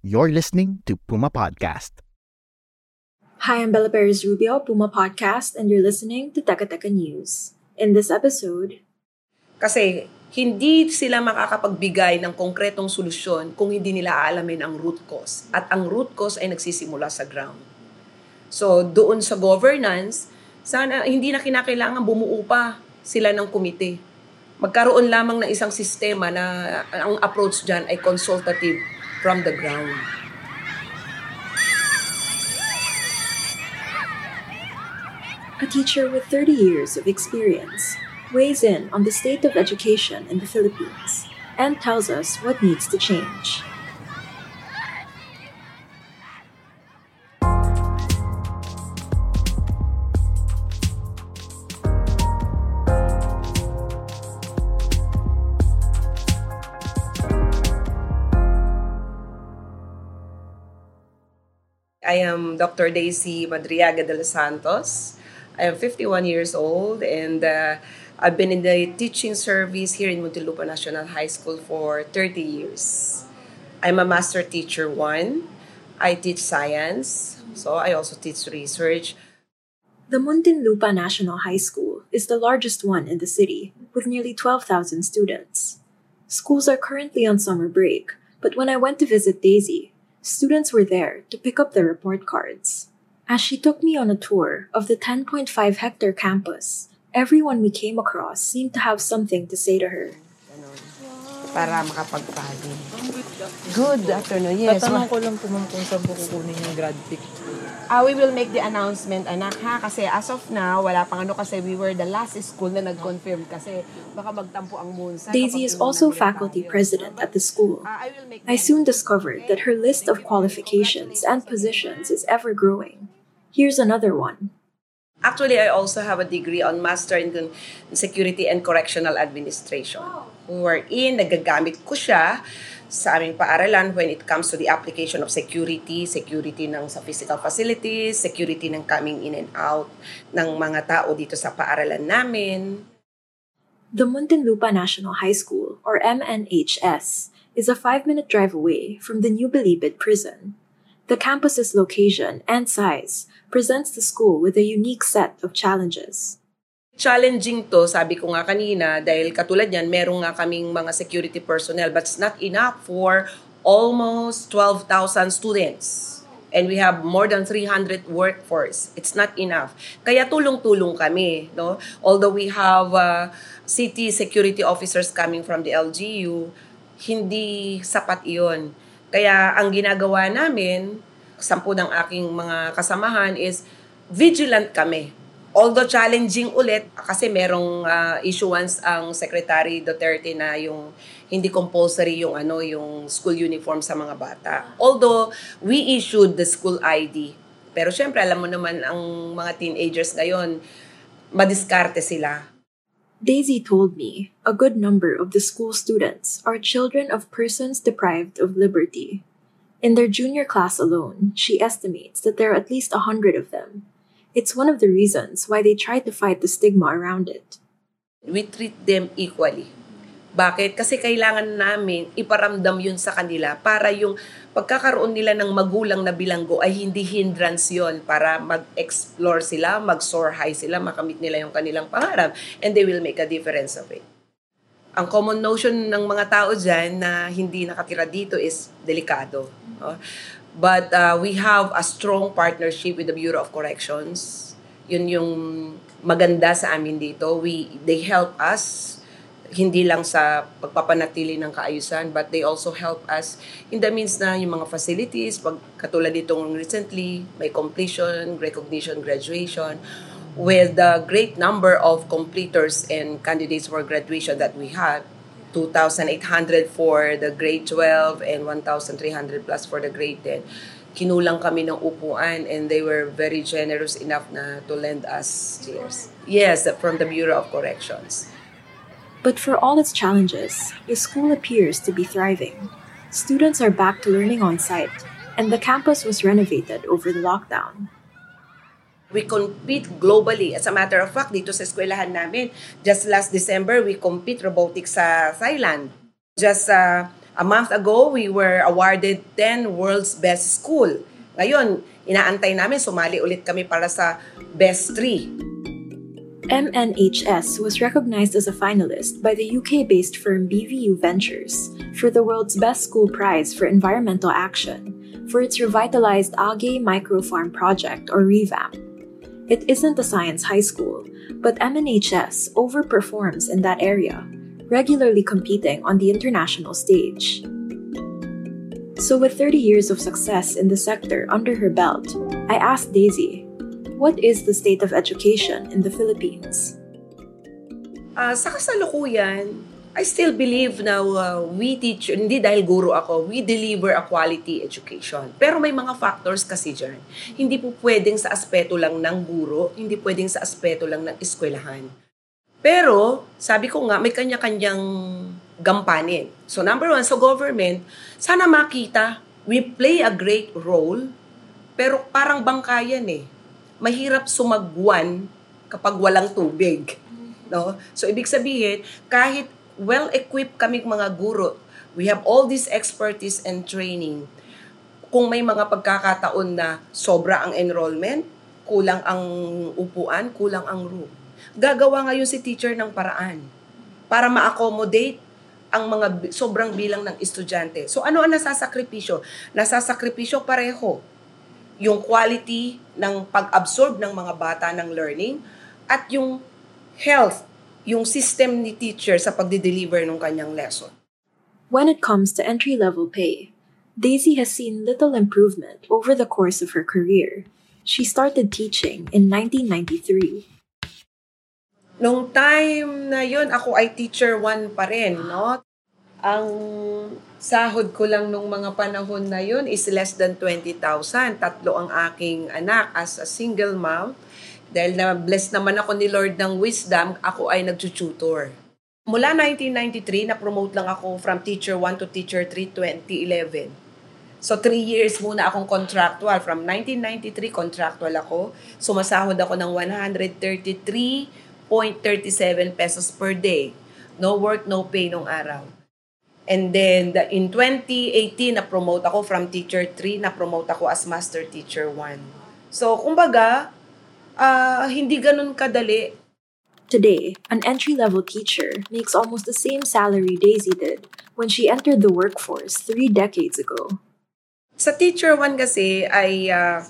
You're listening to Puma Podcast. Hi, I'm Bella Perez Rubio, Puma Podcast, and you're listening to Teka Teka News. In this episode, Kasi hindi sila makakapagbigay ng konkretong solusyon kung hindi nila aalamin ang root cause. At ang root cause ay nagsisimula sa ground. So, doon sa governance, sana hindi na kinakailangan bumuo pa sila ng komite. Magkaroon lamang ng isang sistema na ang approach dyan ay consultative from the ground. a teacher with 30 years of experience weighs in on the state of education in the Philippines and tells us what needs to change. I am Dr. Daisy Madriaga de los Santos. I am 51 years old and uh, I've been in the teaching service here in Muntinlupa National High School for 30 years. I'm a master teacher one. I teach science, so I also teach research. The Muntinlupa National High School is the largest one in the city, with nearly 12,000 students. Schools are currently on summer break, but when I went to visit Daisy, students were there to pick up their report cards. As she took me on a tour of the 10.5 hectare campus, everyone we came across seemed to have something to say to her. Para. Good afternoon. Yes. Tatanong ko lang po ma'am kung saan po kukunin yung grad pick. Ah, we will make the announcement, anak, ha? Kasi as of now, wala pang ano kasi we were the last school na nag-confirm kasi baka magtampo ang Monsa. Daisy is also faculty president at the school. I soon discovered that her list of qualifications and positions is ever growing. Here's another one. Actually, I also have a degree on Master in Security and Correctional Administration. Wherein, nagagamit ko siya sa aming paaralan when it comes to the application of security, security ng sa physical facilities, security ng coming in and out ng mga tao dito sa paaralan namin. The Muntinlupa National High School, or MNHS, is a five minute drive away from the New Bilibid prison. The campus's location and size presents the school with a unique set of challenges. Challenging to, sabi ko nga kanina, dahil katulad yan, meron nga kaming mga security personnel but it's not enough for almost 12,000 students. And we have more than 300 workforce. It's not enough. Kaya tulong-tulong kami. No? Although we have uh, city security officers coming from the LGU, hindi sapat iyon. Kaya ang ginagawa namin, sampu ng aking mga kasamahan is vigilant kami. Although challenging ulit kasi merong uh, issuance ang Secretary Duterte na yung hindi compulsory yung ano yung school uniform sa mga bata. Although we issued the school ID. Pero syempre alam mo naman ang mga teenagers ngayon madiskarte sila. Daisy told me a good number of the school students are children of persons deprived of liberty. In their junior class alone, she estimates that there are at least a hundred of them. It's one of the reasons why they try to fight the stigma around it. We treat them equally. Bakit? Kasi kailangan namin iparamdam yun sa kanila para yung pagkakaroon nila ng magulang na bilanggo ay hindi hindrance yon para mag-explore sila, mag-soar high sila, makamit nila yung kanilang pangarap and they will make a difference of it. Ang common notion ng mga tao dyan na hindi nakatira dito is delikado. no? But uh, we have a strong partnership with the Bureau of Corrections. Yun yung maganda sa amin dito. We, they help us hindi lang sa pagpapanatili ng kaayusan but they also help us in the means na yung mga facilities pag katulad ditong recently may completion, recognition, graduation with the great number of completers and candidates for graduation that we had, 2,800 for the grade 12 and 1,300 plus for the grade 10, kinulang kami ng upuan and they were very generous enough na to lend us chairs. Yes, from the Bureau of Corrections. But for all its challenges, the school appears to be thriving. Students are back to learning on site, and the campus was renovated over the lockdown. We compete globally. As a matter of fact, dito sa eskwelahan namin, just last December, we compete robotics sa Thailand. Just uh, a month ago, we were awarded 10 World's Best School. Ngayon, inaantay namin, sumali ulit kami para sa Best 3. MNHS was recognized as a finalist by the UK-based firm BVU Ventures for the World's Best School Prize for Environmental Action for its revitalized Algae Microfarm project or revamp. It isn't a science high school, but MNHS overperforms in that area, regularly competing on the international stage. So, with 30 years of success in the sector under her belt, I asked Daisy, what is the state of education in the Philippines? Uh, sa kasalukuyan, I still believe na uh, we teach, hindi dahil guro ako, we deliver a quality education. Pero may mga factors kasi dyan. Hindi po pwedeng sa aspeto lang ng guro, hindi pwedeng sa aspeto lang ng eskwelahan. Pero, sabi ko nga, may kanya-kanyang gampanin. So number one, so government, sana makita, we play a great role, pero parang bangkayan eh. Mahirap sumagwan kapag walang tubig. No? So ibig sabihin, kahit well-equipped kaming mga guro. We have all this expertise and training. Kung may mga pagkakataon na sobra ang enrollment, kulang ang upuan, kulang ang room. Gagawa ngayon si teacher ng paraan para ma-accommodate ang mga sobrang bilang ng estudyante. So ano ang nasasakripisyo? Nasasakripisyo pareho. Yung quality ng pag-absorb ng mga bata ng learning at yung health yung system ni teacher sa pagde-deliver ng kanyang lesson. When it comes to entry-level pay, Daisy has seen little improvement over the course of her career. She started teaching in 1993. Nung time na yon ako ay teacher 1 pa rin, no? Ang sahod ko lang nung mga panahon na yon is less than 20,000. Tatlo ang aking anak as a single mom dahil na blessed naman ako ni Lord ng wisdom, ako ay nagtututor. Mula 1993, na-promote lang ako from teacher 1 to teacher 3, 2011. So, three years muna akong contractual. From 1993, contractual ako. Sumasahod ako ng 133.37 pesos per day. No work, no pay nung araw. And then, the, in 2018, na-promote ako from teacher 3, na-promote ako as master teacher 1. So, kumbaga, uh, hindi ganun kadali. Today, an entry-level teacher makes almost the same salary Daisy did when she entered the workforce three decades ago. Sa teacher 1 kasi ay uh,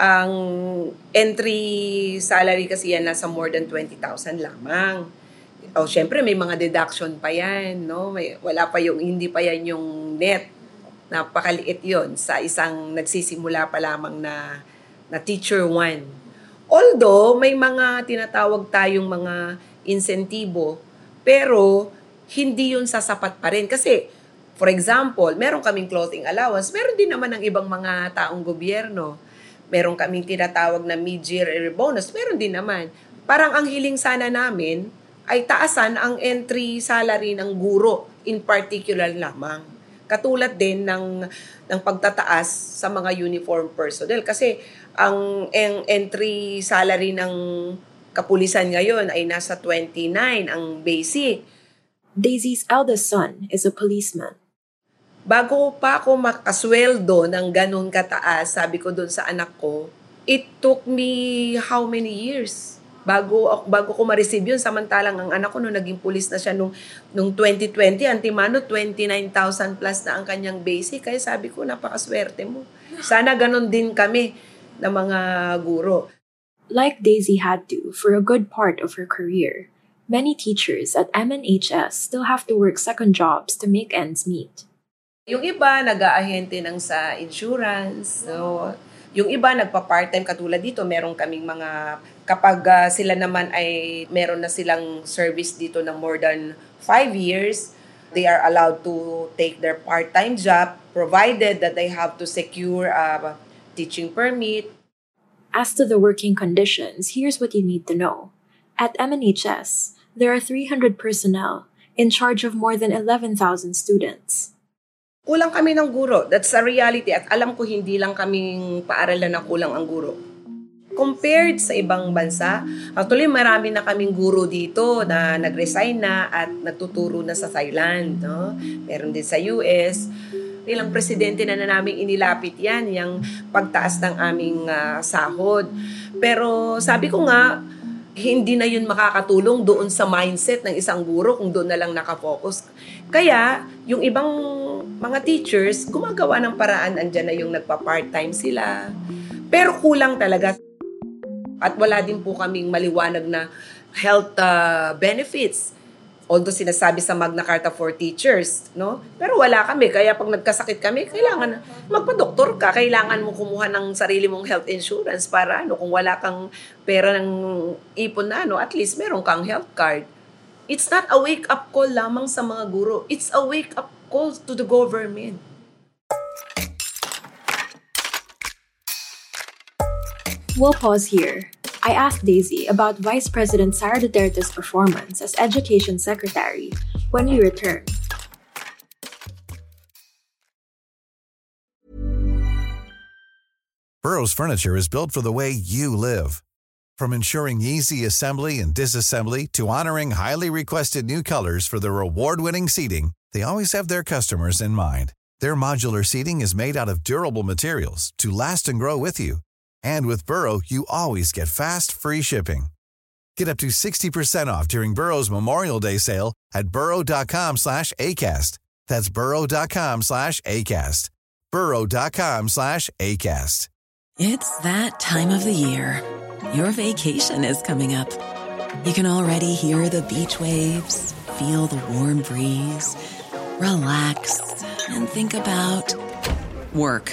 ang entry salary kasi yan nasa more than 20,000 lamang. O oh, syempre may mga deduction pa yan, no? May, wala pa yung hindi pa yan yung net. Napakaliit 'yon sa isang nagsisimula pa lamang na na teacher 1. Although, may mga tinatawag tayong mga insentibo, pero hindi yun sasapat pa rin. Kasi, for example, meron kaming clothing allowance, meron din naman ng ibang mga taong gobyerno. Meron kaming tinatawag na mid-year bonus, meron din naman. Parang ang hiling sana namin ay taasan ang entry salary ng guro in particular lamang. Katulad din ng, ng pagtataas sa mga uniform personnel. Kasi ang, ang entry salary ng kapulisan ngayon ay nasa 29 ang basic. Daisy's eldest son is a policeman. Bago pa ako makasweldo ng ganun kataas, sabi ko doon sa anak ko, it took me how many years? Bago, bago ko ma-receive yun, samantalang ang anak ko nung naging pulis na siya nung, nung 2020, antimano, 29,000 plus na ang kanyang basic. Kaya sabi ko, napakaswerte mo. Sana ganun din kami ng mga guro. Like Daisy had to for a good part of her career, many teachers at MNHS still have to work second jobs to make ends meet. Yung iba nag-aahente ng sa insurance. So, yung iba nagpa-part-time katulad dito, meron kaming mga Kapag ah, sila naman ay meron na silang service dito ng more than 5 years, they are allowed to take their part-time job provided that they have to secure a teaching permit. As to the working conditions, here's what you need to know. At MNHS, there are 300 personnel in charge of more than 11,000 students. Kulang kami ng guro. That's a reality. At alam ko hindi lang kaming paaralan na kulang ang guro. Compared sa ibang bansa, actually marami na kaming guro dito na nag-resign na at nagtuturo na sa Thailand. No? Meron din sa US. Ilang presidente na na namin inilapit yan, yung pagtaas ng aming ah, sahod. Pero sabi ko nga, hindi na yun makakatulong doon sa mindset ng isang guro kung doon na lang nakafocus. Kaya, yung ibang mga teachers, gumagawa ng paraan, andyan na yung nagpa-part-time sila. Pero kulang talaga. At wala din po kaming maliwanag na health uh, benefits. Although sinasabi sa Magna Carta for teachers, no? Pero wala kami. Kaya pag nagkasakit kami, kailangan magpa-doktor ka. Kailangan mo kumuha ng sarili mong health insurance para ano, kung wala kang pera ng ipon na ano, at least meron kang health card. It's not a wake-up call lamang sa mga guro. It's a wake-up call to the government. We'll pause here. I asked Daisy about Vice President Sara Duterte's performance as Education Secretary when we return. Burrow's furniture is built for the way you live. From ensuring easy assembly and disassembly to honoring highly requested new colors for their award-winning seating, they always have their customers in mind. Their modular seating is made out of durable materials to last and grow with you. And with Burrow, you always get fast, free shipping. Get up to 60% off during Burrow's Memorial Day sale at burrow.com slash ACAST. That's burrow.com slash ACAST. burrow.com slash ACAST. It's that time of the year. Your vacation is coming up. You can already hear the beach waves, feel the warm breeze, relax, and think about work.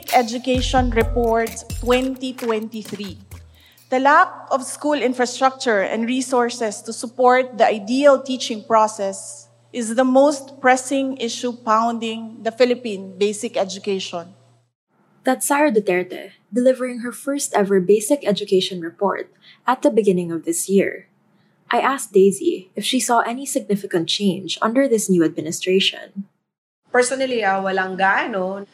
Basic Education Report 2023. The lack of school infrastructure and resources to support the ideal teaching process is the most pressing issue pounding the Philippine basic education. That's Sara Duterte delivering her first ever basic education report at the beginning of this year. I asked Daisy if she saw any significant change under this new administration. Personally, ah, walang gaano.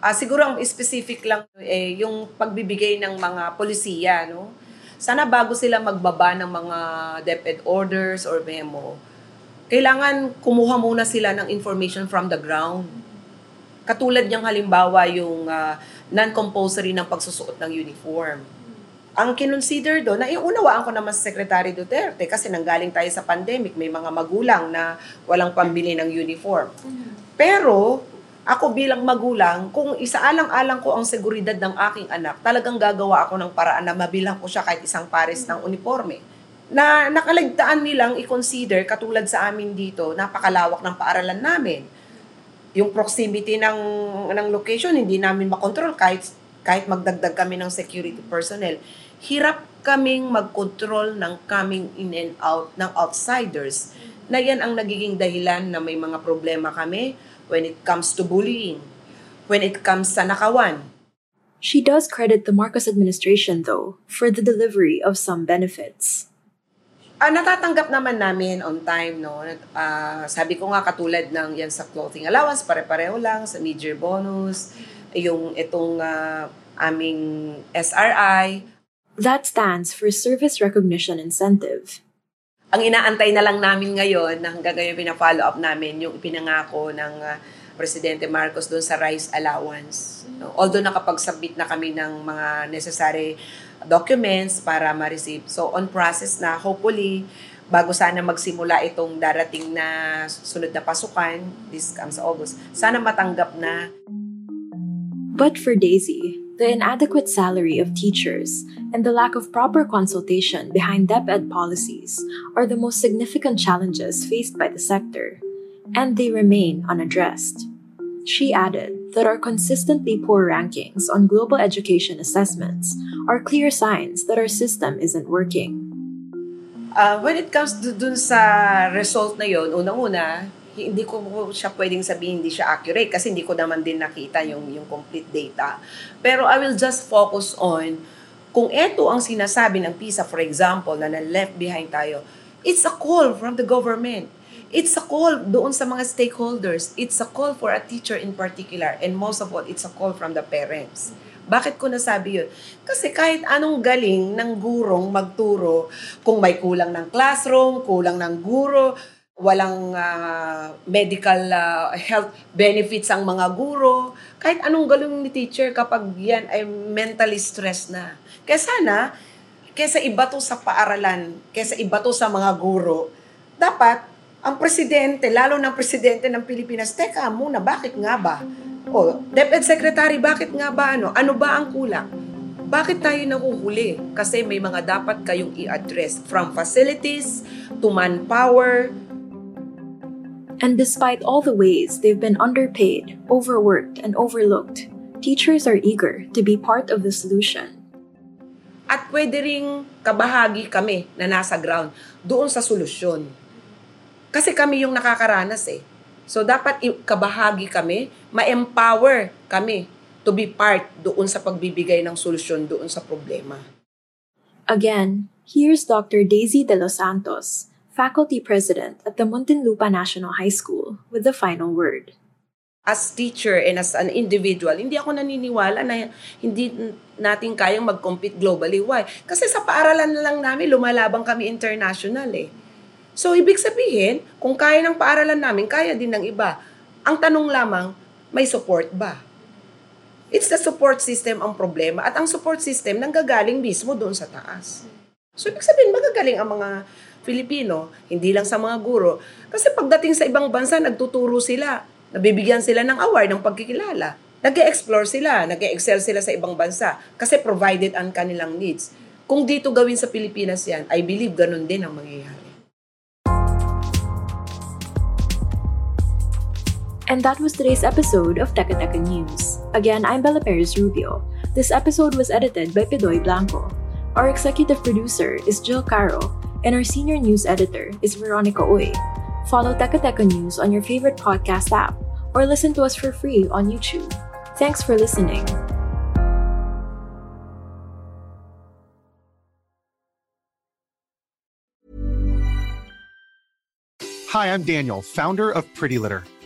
Ah, siguro ang specific lang eh, yung pagbibigay ng mga polisiya, no? Sana bago sila magbaba ng mga DepEd orders or memo, kailangan kumuha muna sila ng information from the ground. Katulad niyang halimbawa yung ah, non-compulsory ng pagsusuot ng uniform. Ang kinonsider doon, naiunawaan ko naman sa Secretary Duterte kasi nanggaling tayo sa pandemic, may mga magulang na walang pambili ng uniform. Pero, ako bilang magulang, kung isaalang-alang ko ang seguridad ng aking anak, talagang gagawa ako ng paraan na mabilang ko siya kahit isang pares ng uniforme. Na nakalagdaan nilang i-consider, katulad sa amin dito, napakalawak ng paaralan namin. Yung proximity ng, ng location, hindi namin makontrol kahit, kahit magdagdag kami ng security personnel. Hirap kaming mag-control ng coming in and out ng outsiders na yan ang nagiging dahilan na may mga problema kami when it comes to bullying, when it comes sa nakawan. She does credit the Marcos administration, though, for the delivery of some benefits. Ah, natatanggap naman namin on time, no? Ah, sabi ko nga katulad ng yan sa clothing allowance, pare-pareho lang, sa mid-year bonus, yung itong ah, aming SRI. That stands for Service Recognition Incentive. Ang inaantay na lang namin ngayon, na hanggang ngayon pina-follow up namin, yung ipinangako ng ah, Presidente Marcos doon sa rice allowance. No? Although nakapag-submit na kami ng mga necessary documents para ma-receive. So on process na, hopefully, bago sana magsimula itong darating na sunod na pasukan, this comes August, sana matanggap na. But for Daisy, the inadequate salary of teachers and the lack of proper consultation behind DepEd policies are the most significant challenges faced by the sector, and they remain unaddressed. She added that our consistently poor rankings on global education assessments are clear signs that our system isn't working. Uh, when it comes to dun sa result na yon, unang-una, hindi ko siya pwedeng sabihin hindi siya accurate kasi hindi ko naman din nakita yung, yung complete data. Pero I will just focus on kung ito ang sinasabi ng PISA, for example, na na-left behind tayo, it's a call from the government It's a call doon sa mga stakeholders. It's a call for a teacher in particular. And most of all, it's a call from the parents. Bakit ko nasabi yun? Kasi kahit anong galing ng gurong magturo, kung may kulang ng classroom, kulang ng guro, walang uh, medical uh, health benefits ang mga guro, kahit anong galing ni teacher kapag yan ay mentally stressed na. Kaya sana, kesa iba to sa paaralan, kesa iba to sa mga guro, dapat ang presidente, lalo ng presidente ng Pilipinas, teka muna, bakit nga ba? O, DepEd Secretary, bakit nga ba? Ano, ano ba ang kulang? Bakit tayo nahuhuli? Kasi may mga dapat kayong i-address from facilities to manpower. And despite all the ways they've been underpaid, overworked, and overlooked, teachers are eager to be part of the solution. At pwede ring kabahagi kami na nasa ground doon sa solusyon kasi kami yung nakakaranas eh. So dapat kabahagi kami, ma-empower kami to be part doon sa pagbibigay ng solusyon doon sa problema. Again, here's Dr. Daisy De Los Santos, Faculty President at the Muntinlupa National High School, with the final word. As teacher and as an individual, hindi ako naniniwala na hindi natin kayang mag-compete globally. Why? Kasi sa paaralan na lang namin, lumalabang kami international eh. So, ibig sabihin, kung kaya ng paaralan namin, kaya din ng iba. Ang tanong lamang, may support ba? It's the support system ang problema at ang support system nanggagaling mismo doon sa taas. So, ibig sabihin, magagaling ang mga Filipino, hindi lang sa mga guro. Kasi pagdating sa ibang bansa, nagtuturo sila. Nabibigyan sila ng award, ng pagkikilala. nag explore sila, nag excel sila sa ibang bansa kasi provided ang kanilang needs. Kung dito gawin sa Pilipinas yan, I believe ganun din ang mangyayari. And that was today's episode of Teka Teka News. Again, I'm Bella Perez Rubio. This episode was edited by Pidoy Blanco. Our executive producer is Jill Caro, and our senior news editor is Veronica Uy. Follow Teka Teka News on your favorite podcast app, or listen to us for free on YouTube. Thanks for listening. Hi, I'm Daniel, founder of Pretty Litter.